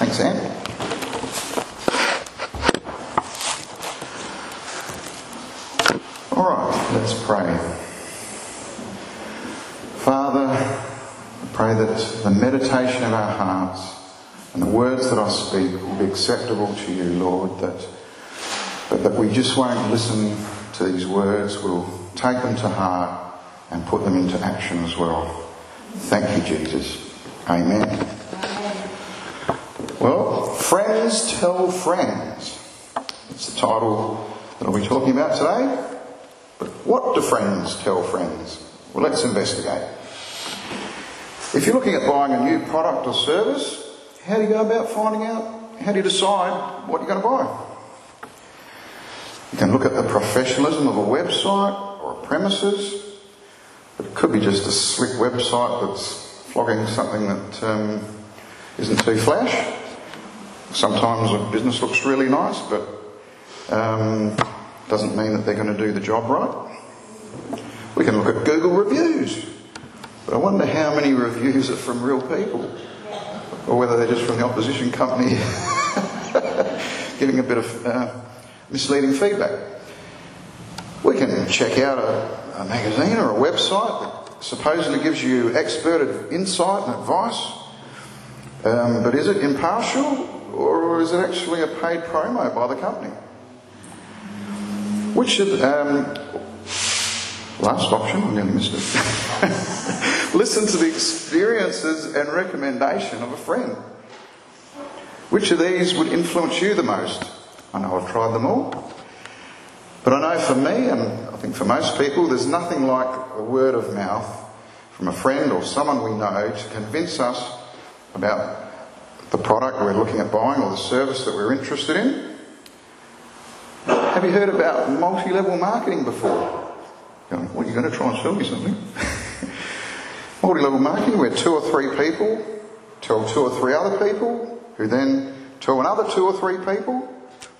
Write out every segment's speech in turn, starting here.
Thanks, Anne. All right, let's pray. Father, I pray that the meditation of our hearts and the words that I speak will be acceptable to you, Lord, that, that, that we just won't listen to these words, we'll take them to heart and put them into action as well. Thank you, Jesus. Amen. Friends tell friends. That's the title that I'll be talking about today. But what do friends tell friends? Well, let's investigate. If you're looking at buying a new product or service, how do you go about finding out? How do you decide what you're going to buy? You can look at the professionalism of a website or a premises, but it could be just a slick website that's flogging something that um, not too flash. Sometimes a business looks really nice, but um, doesn't mean that they're going to do the job right. We can look at Google reviews, but I wonder how many reviews are from real people, or whether they're just from the opposition company giving a bit of uh, misleading feedback. We can check out a, a magazine or a website that supposedly gives you expert insight and advice, um, but is it impartial or is it actually a paid promo by the company? Which should, um, last option, I nearly missed it. Listen to the experiences and recommendation of a friend. Which of these would influence you the most? I know I've tried them all. But I know for me, and I think for most people, there's nothing like a word of mouth from a friend or someone we know to convince us about the product we're looking at buying or the service that we're interested in. Have you heard about multi level marketing before? Going, what, are you going to try and sell me something? multi level marketing, where two or three people tell two or three other people, who then tell another two or three people,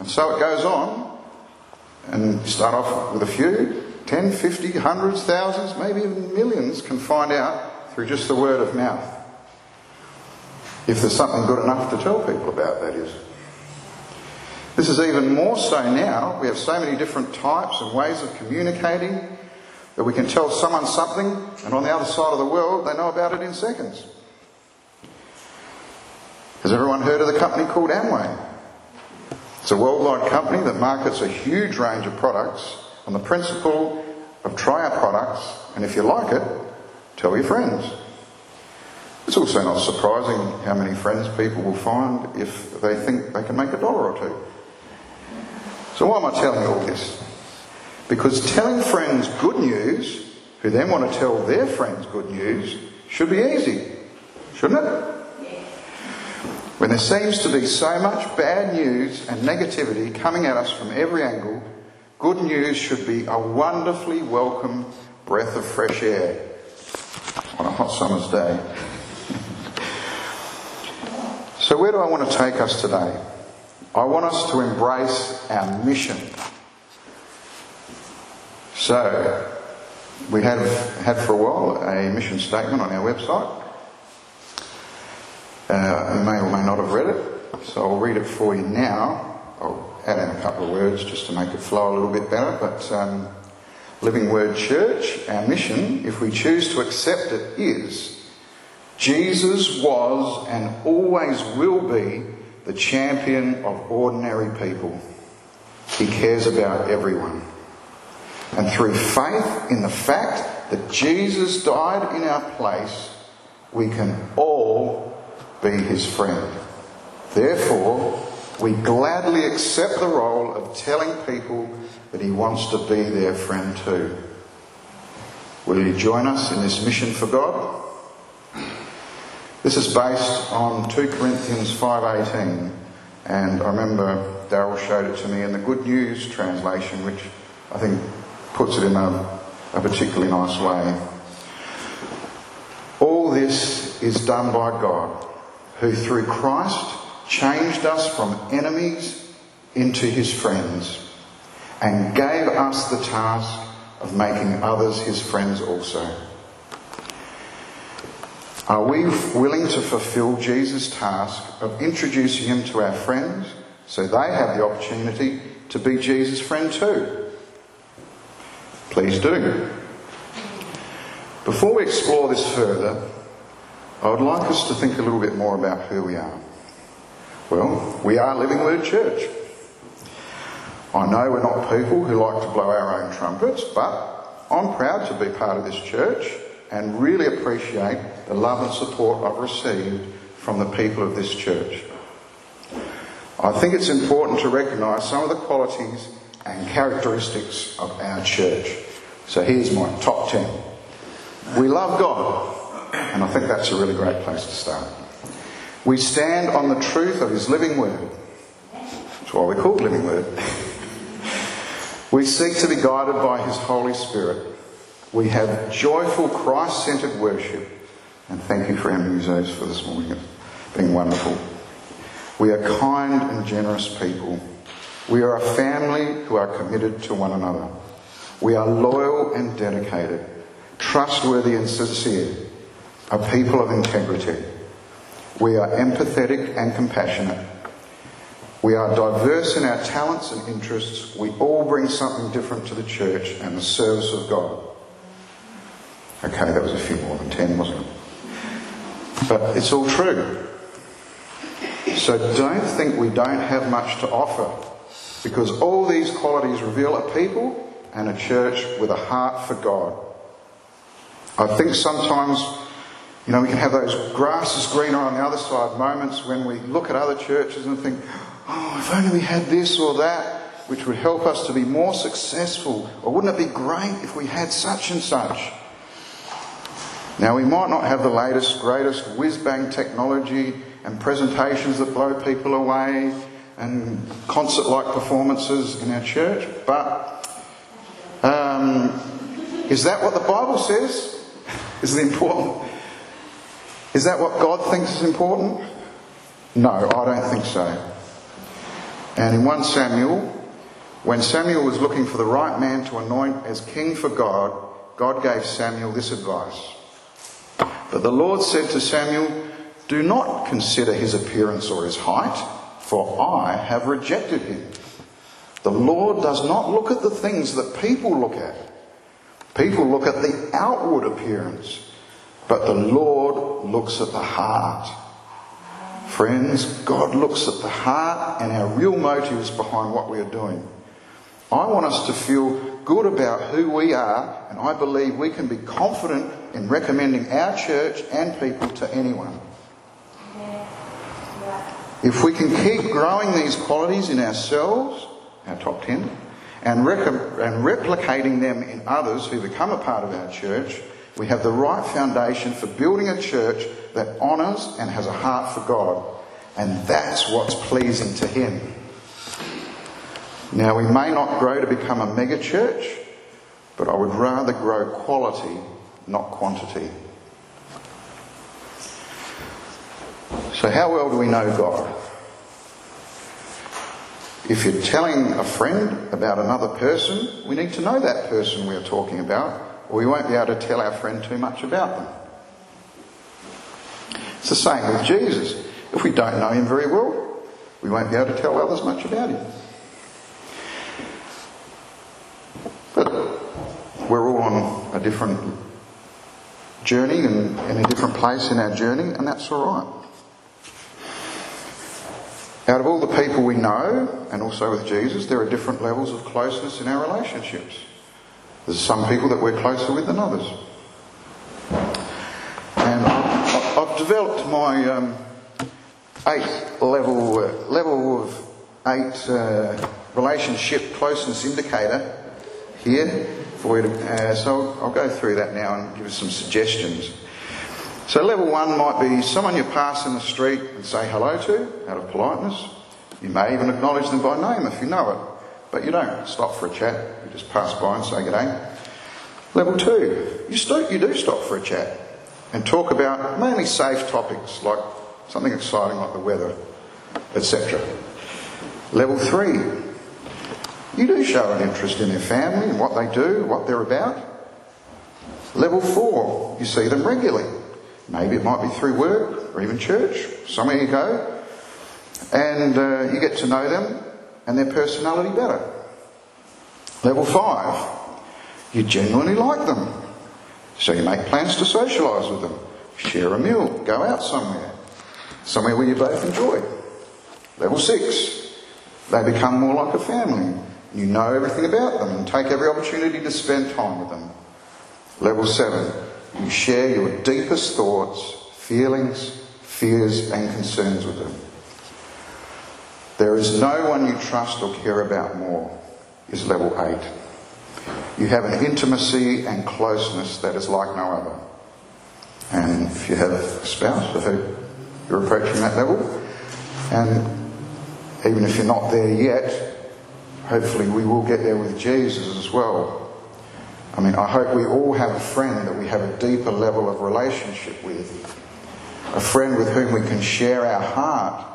and so it goes on. And start off with a few, 10, 50, hundreds, thousands, maybe even millions can find out through just the word of mouth. If there's something good enough to tell people about, that is. This is even more so now. We have so many different types and ways of communicating that we can tell someone something, and on the other side of the world, they know about it in seconds. Has everyone heard of the company called Amway? It's a worldwide company that markets a huge range of products on the principle of try our products, and if you like it, tell your friends. It's also not surprising how many friends people will find if they think they can make a dollar or two. So, why am I telling you all this? Because telling friends good news, who then want to tell their friends good news, should be easy, shouldn't it? When there seems to be so much bad news and negativity coming at us from every angle, good news should be a wonderfully welcome breath of fresh air on a hot summer's day. So, where do I want to take us today? I want us to embrace our mission. So, we have had for a while a mission statement on our website. Uh, you may or may not have read it, so I'll read it for you now. I'll add in a couple of words just to make it flow a little bit better. But um, Living Word Church, our mission, if we choose to accept it, is Jesus was and always will be the champion of ordinary people. He cares about everyone. And through faith in the fact that Jesus died in our place, we can all be his friend. Therefore, we gladly accept the role of telling people that he wants to be their friend too. Will you join us in this mission for God? This is based on 2 Corinthians 5.18 and I remember Daryl showed it to me in the Good News translation which I think puts it in a, a particularly nice way. All this is done by God who through Christ changed us from enemies into his friends and gave us the task of making others his friends also. Are we willing to fulfill Jesus' task of introducing him to our friends so they have the opportunity to be Jesus' friend too? Please do. Before we explore this further, I would like us to think a little bit more about who we are. Well, we are Living Word Church. I know we're not people who like to blow our own trumpets, but I'm proud to be part of this church and really appreciate the love and support I've received from the people of this church. I think it's important to recognise some of the qualities and characteristics of our church. So here's my top 10. We love God, and I think that's a really great place to start. We stand on the truth of His living word. That's why we're called Living Word. we seek to be guided by His Holy Spirit. We have joyful, Christ centered worship. And thank you for our musos for this morning. It's been wonderful. We are kind and generous people. We are a family who are committed to one another. We are loyal and dedicated, trustworthy and sincere, a people of integrity. We are empathetic and compassionate. We are diverse in our talents and interests. We all bring something different to the church and the service of God. Okay, that was a few more than 10, wasn't it? But it's all true. So don't think we don't have much to offer because all these qualities reveal a people and a church with a heart for God. I think sometimes you know, we can have those grass is greener on the other side moments when we look at other churches and think, oh, if only we had this or that, which would help us to be more successful. Or wouldn't it be great if we had such and such? Now, we might not have the latest, greatest whiz bang technology and presentations that blow people away and concert like performances in our church, but um, is that what the Bible says? Is important? Is that what God thinks is important? No, I don't think so. And in 1 Samuel, when Samuel was looking for the right man to anoint as king for God, God gave Samuel this advice. But the Lord said to Samuel, Do not consider his appearance or his height, for I have rejected him. The Lord does not look at the things that people look at. People look at the outward appearance but the Lord looks at the heart. Friends, God looks at the heart and our real motives behind what we are doing. I want us to feel good about who we are, and I believe we can be confident in recommending our church and people to anyone. If we can keep growing these qualities in ourselves, our top 10, and, rec- and replicating them in others who become a part of our church, we have the right foundation for building a church that honours and has a heart for God. And that's what's pleasing to Him. Now, we may not grow to become a mega church, but I would rather grow quality, not quantity. So, how well do we know God? If you're telling a friend about another person, we need to know that person we're talking about or we won't be able to tell our friend too much about them. It's the same with Jesus. If we don't know him very well, we won't be able to tell others much about him. But we're all on a different journey and in a different place in our journey, and that's all right. Out of all the people we know, and also with Jesus, there are different levels of closeness in our relationships. There's some people that we're closer with than others. And I've developed my um, eight level, uh, level of eight uh, relationship closeness indicator here for you to, uh, so I'll go through that now and give you some suggestions. So level one might be someone you pass in the street and say hello to out of politeness. You may even acknowledge them by name if you know it. But you don't stop for a chat, you just pass by and say good day. Level two, you, st- you do stop for a chat and talk about mainly safe topics like something exciting like the weather, etc. Level three, you do show an interest in their family and what they do, what they're about. Level four, you see them regularly. Maybe it might be through work or even church, somewhere you go, and uh, you get to know them and their personality better. Level five, you genuinely like them. So you make plans to socialise with them, share a meal, go out somewhere, somewhere where you both enjoy. Level six, they become more like a family. You know everything about them and take every opportunity to spend time with them. Level seven, you share your deepest thoughts, feelings, fears, and concerns with them. There is no one you trust or care about more, is level eight. You have an intimacy and closeness that is like no other. And if you have a spouse, you're approaching that level. And even if you're not there yet, hopefully we will get there with Jesus as well. I mean, I hope we all have a friend that we have a deeper level of relationship with. A friend with whom we can share our heart.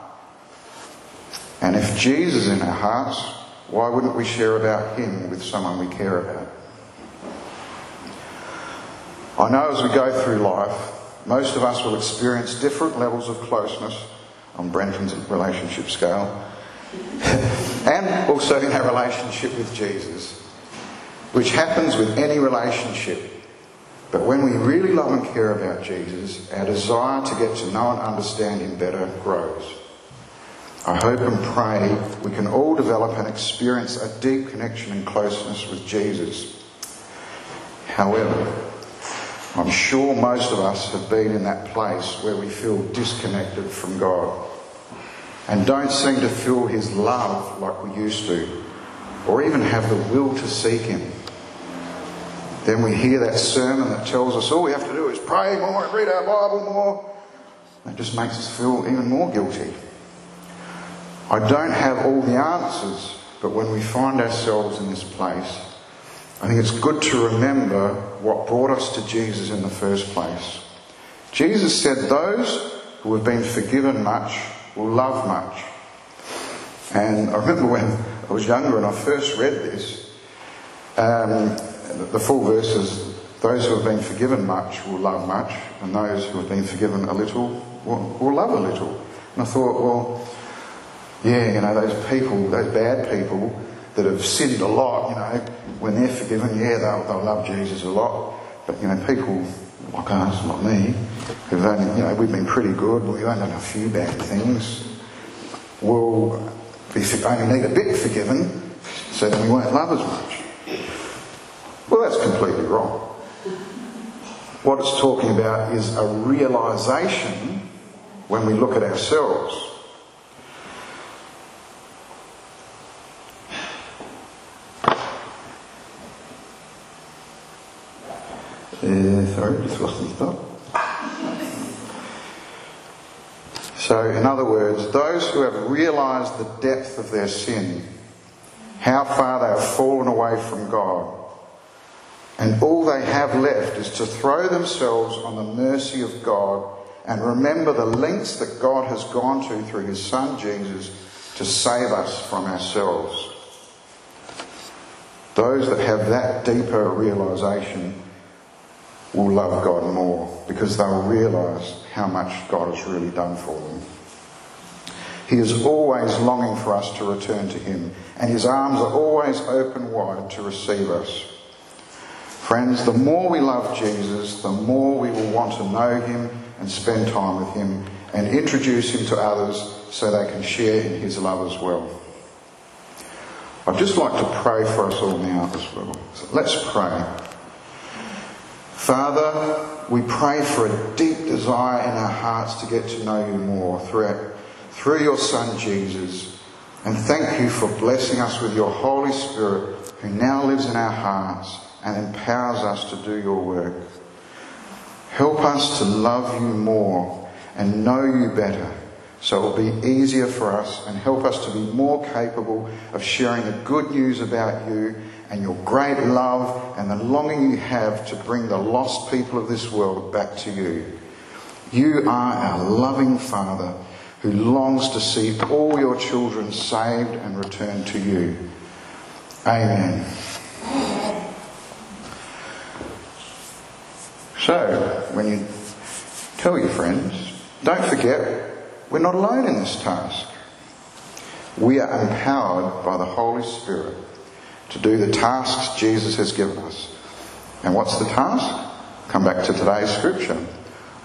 And if Jesus is in our hearts, why wouldn't we share about him with someone we care about? I know as we go through life, most of us will experience different levels of closeness on Brenton's relationship scale and also in our relationship with Jesus, which happens with any relationship. But when we really love and care about Jesus, our desire to get to know and understand him better grows. I hope and pray we can all develop and experience a deep connection and closeness with Jesus. However, I'm sure most of us have been in that place where we feel disconnected from God and don't seem to feel His love like we used to, or even have the will to seek Him. Then we hear that sermon that tells us all we have to do is pray more and read our Bible more. That just makes us feel even more guilty. I don't have all the answers, but when we find ourselves in this place, I think it's good to remember what brought us to Jesus in the first place. Jesus said, Those who have been forgiven much will love much. And I remember when I was younger and I first read this, um, the full verse is, Those who have been forgiven much will love much, and those who have been forgiven a little will, will love a little. And I thought, well, yeah, you know, those people, those bad people that have sinned a lot, you know, when they're forgiven, yeah, they'll, they'll love Jesus a lot. But, you know, people like us, not me, who've only, you know, we've been pretty good, we've only done a few bad things, We'll be, only need a bit forgiven, so then we won't love as much. Well, that's completely wrong. What it's talking about is a realization when we look at ourselves. Eh, sorry, just lost my thought. So, in other words, those who have realised the depth of their sin, how far they have fallen away from God, and all they have left is to throw themselves on the mercy of God and remember the lengths that God has gone to through His Son Jesus to save us from ourselves. Those that have that deeper realisation will love God more because they'll realise how much God has really done for them. He is always longing for us to return to Him, and His arms are always open wide to receive us. Friends, the more we love Jesus, the more we will want to know Him and spend time with Him and introduce Him to others so they can share in His love as well. I'd just like to pray for us all now as well. So let's pray. Father, we pray for a deep desire in our hearts to get to know you more through, through your Son Jesus. And thank you for blessing us with your Holy Spirit who now lives in our hearts and empowers us to do your work. Help us to love you more and know you better so it will be easier for us and help us to be more capable of sharing the good news about you and your great love and the longing you have to bring the lost people of this world back to you. You are our loving Father who longs to see all your children saved and returned to you. Amen. So, when you tell your friends, don't forget, we're not alone in this task. We are empowered by the Holy Spirit to do the tasks Jesus has given us. And what's the task? Come back to today's scripture.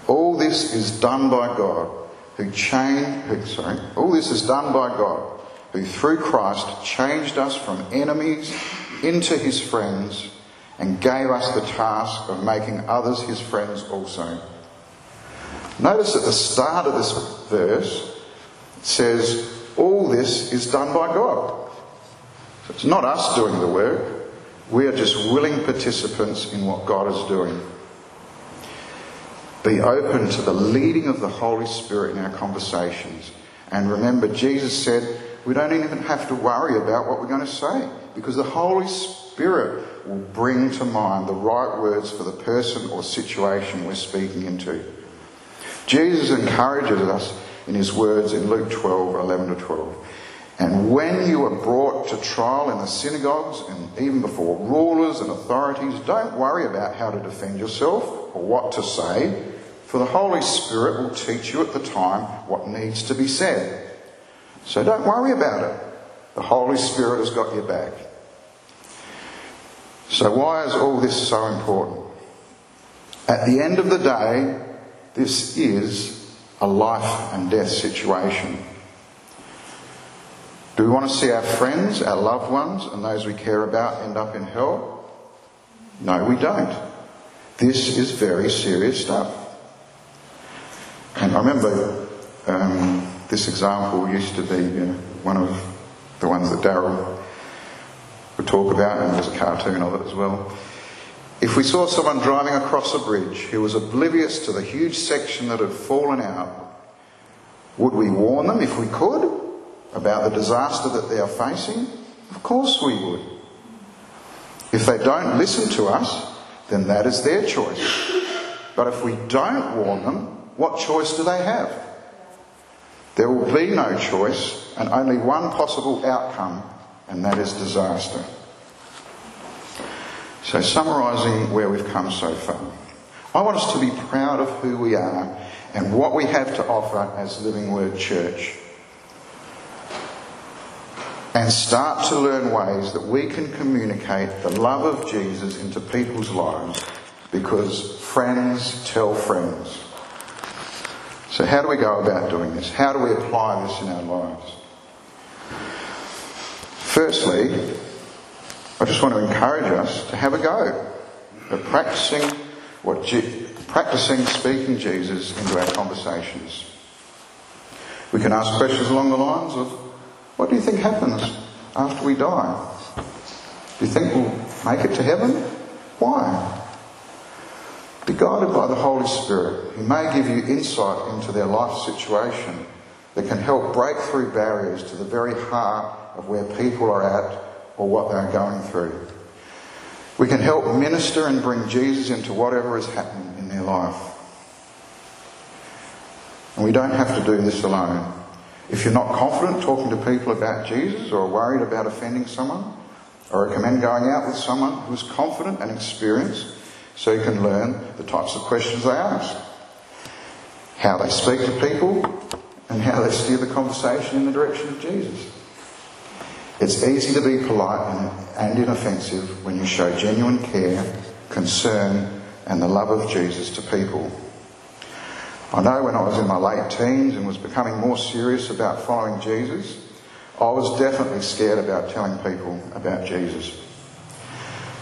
All this is done by God, who changed, who, sorry, all this is done by God, who through Christ changed us from enemies into his friends and gave us the task of making others his friends also. Notice at the start of this verse, it says, All this is done by God. So it's not us doing the work, we are just willing participants in what God is doing. Be open to the leading of the Holy Spirit in our conversations. And remember, Jesus said we don't even have to worry about what we're going to say because the Holy Spirit will bring to mind the right words for the person or situation we're speaking into. Jesus encourages us in his words in Luke 12 11 to 12. And when you are brought to trial in the synagogues and even before rulers and authorities, don't worry about how to defend yourself or what to say, for the Holy Spirit will teach you at the time what needs to be said. So don't worry about it. The Holy Spirit has got your back. So, why is all this so important? At the end of the day, this is a life and death situation. Do we want to see our friends, our loved ones, and those we care about end up in hell? No, we don't. This is very serious stuff. And I remember um, this example used to be you know, one of the ones that Daryl would talk about, and there's a cartoon of it as well. If we saw someone driving across a bridge who was oblivious to the huge section that had fallen out, would we warn them if we could? About the disaster that they are facing? Of course we would. If they don't listen to us, then that is their choice. But if we don't warn them, what choice do they have? There will be no choice and only one possible outcome, and that is disaster. So, summarising where we've come so far, I want us to be proud of who we are and what we have to offer as Living Word Church start to learn ways that we can communicate the love of Jesus into people's lives because friends tell friends. So, how do we go about doing this? How do we apply this in our lives? Firstly, I just want to encourage us to have a go at practicing what practicing speaking Jesus into our conversations. We can ask questions along the lines of what do you think happens after we die? Do you think we'll make it to heaven? Why? Be guided by the Holy Spirit, who may give you insight into their life situation that can help break through barriers to the very heart of where people are at or what they're going through. We can help minister and bring Jesus into whatever is happening in their life. And we don't have to do this alone. If you're not confident talking to people about Jesus or worried about offending someone, I recommend going out with someone who's confident and experienced so you can learn the types of questions they ask, how they speak to people, and how they steer the conversation in the direction of Jesus. It's easy to be polite and inoffensive when you show genuine care, concern, and the love of Jesus to people. I know when I was in my late teens and was becoming more serious about following Jesus, I was definitely scared about telling people about Jesus.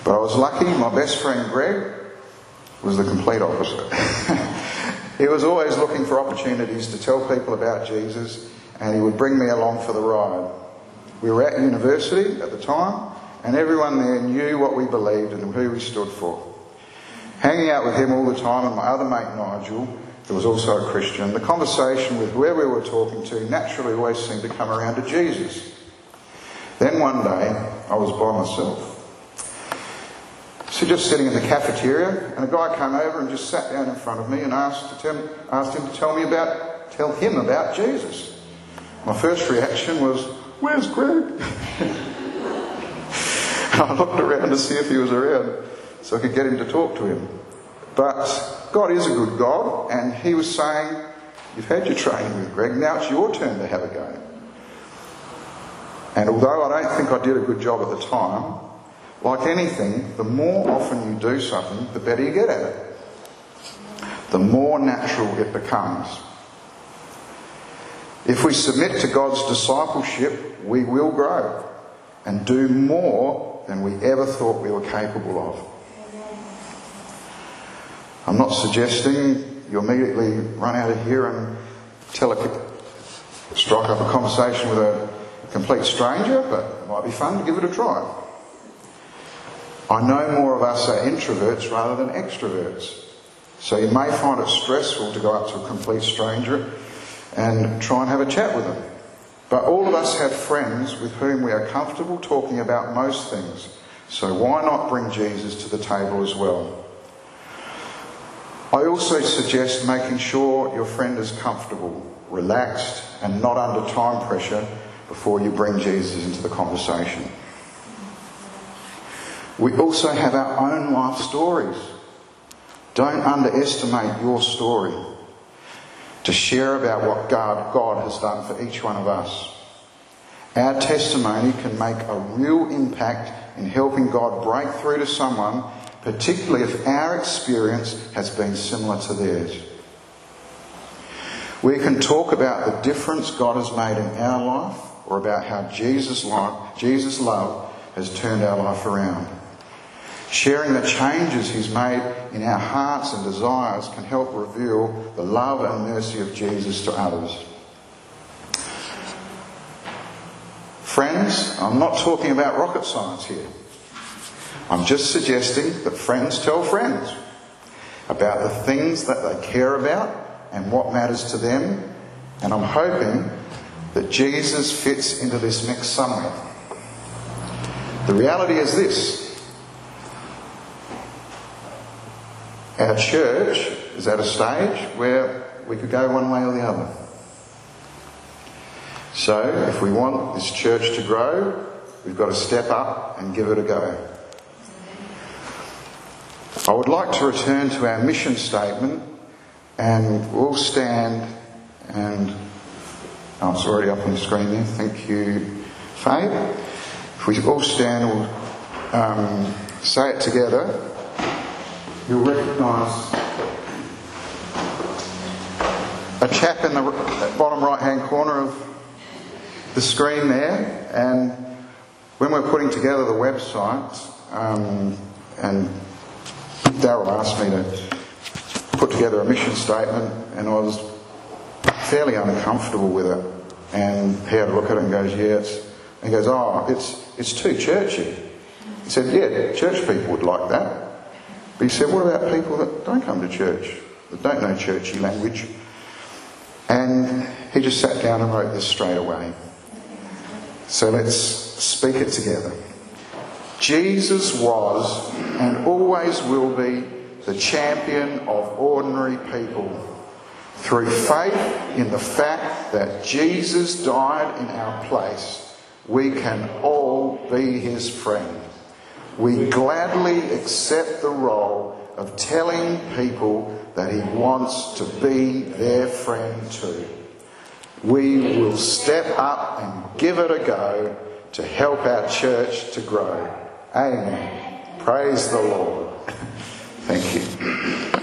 But I was lucky, my best friend Greg was the complete opposite. he was always looking for opportunities to tell people about Jesus and he would bring me along for the ride. We were at university at the time and everyone there knew what we believed and who we stood for. Hanging out with him all the time and my other mate Nigel who was also a Christian, the conversation with whoever we were talking to naturally always seemed to come around to Jesus. Then one day, I was by myself. So just sitting in the cafeteria, and a guy came over and just sat down in front of me and asked, to tell, asked him to tell me about, tell him about Jesus. My first reaction was, "Where's Greg?" I looked around to see if he was around, so I could get him to talk to him. But God is a good God, and He was saying, You've had your training with Greg, now it's your turn to have a go. And although I don't think I did a good job at the time, like anything, the more often you do something, the better you get at it. The more natural it becomes. If we submit to God's discipleship, we will grow and do more than we ever thought we were capable of. I'm not suggesting you immediately run out of here and tell a, strike up a conversation with a complete stranger, but it might be fun to give it a try. I know more of us are introverts rather than extroverts. So you may find it stressful to go up to a complete stranger and try and have a chat with them. But all of us have friends with whom we are comfortable talking about most things. So why not bring Jesus to the table as well? I also suggest making sure your friend is comfortable, relaxed, and not under time pressure before you bring Jesus into the conversation. We also have our own life stories. Don't underestimate your story. To share about what God, God has done for each one of us. Our testimony can make a real impact in helping God break through to someone, particularly if our experience has been similar to theirs. We can talk about the difference God has made in our life or about how Jesus, life, Jesus' love has turned our life around. Sharing the changes He's made in our hearts and desires can help reveal the love and mercy of Jesus to others. Friends, I'm not talking about rocket science here. I'm just suggesting that friends tell friends about the things that they care about and what matters to them, and I'm hoping that Jesus fits into this mix somewhere. The reality is this our church is at a stage where we could go one way or the other. So, if we want this church to grow, we've got to step up and give it a go. I would like to return to our mission statement and we'll stand and Oh, it's already up on the screen there. Thank you, Faye. If we all stand, we'll um, say it together. You'll recognise a chap in the bottom right hand corner of the screen there. And when we're putting together the website, um, and Daryl asked me to put together a mission statement, and I was fairly uncomfortable with it. And he had a look at it and goes, yeah, it's, he goes, oh, it's, it's too churchy. He said, yeah, church people would like that. But he said, what about people that don't come to church, that don't know churchy language? And he just sat down and wrote this straight away. So let's speak it together. Jesus was and always will be the champion of ordinary people through faith in the fact that Jesus died in our place, we can all be his friend. We gladly accept the role of telling people that he wants to be their friend too. We will step up and give it a go to help our church to grow. Amen. Praise the Lord. Thank you.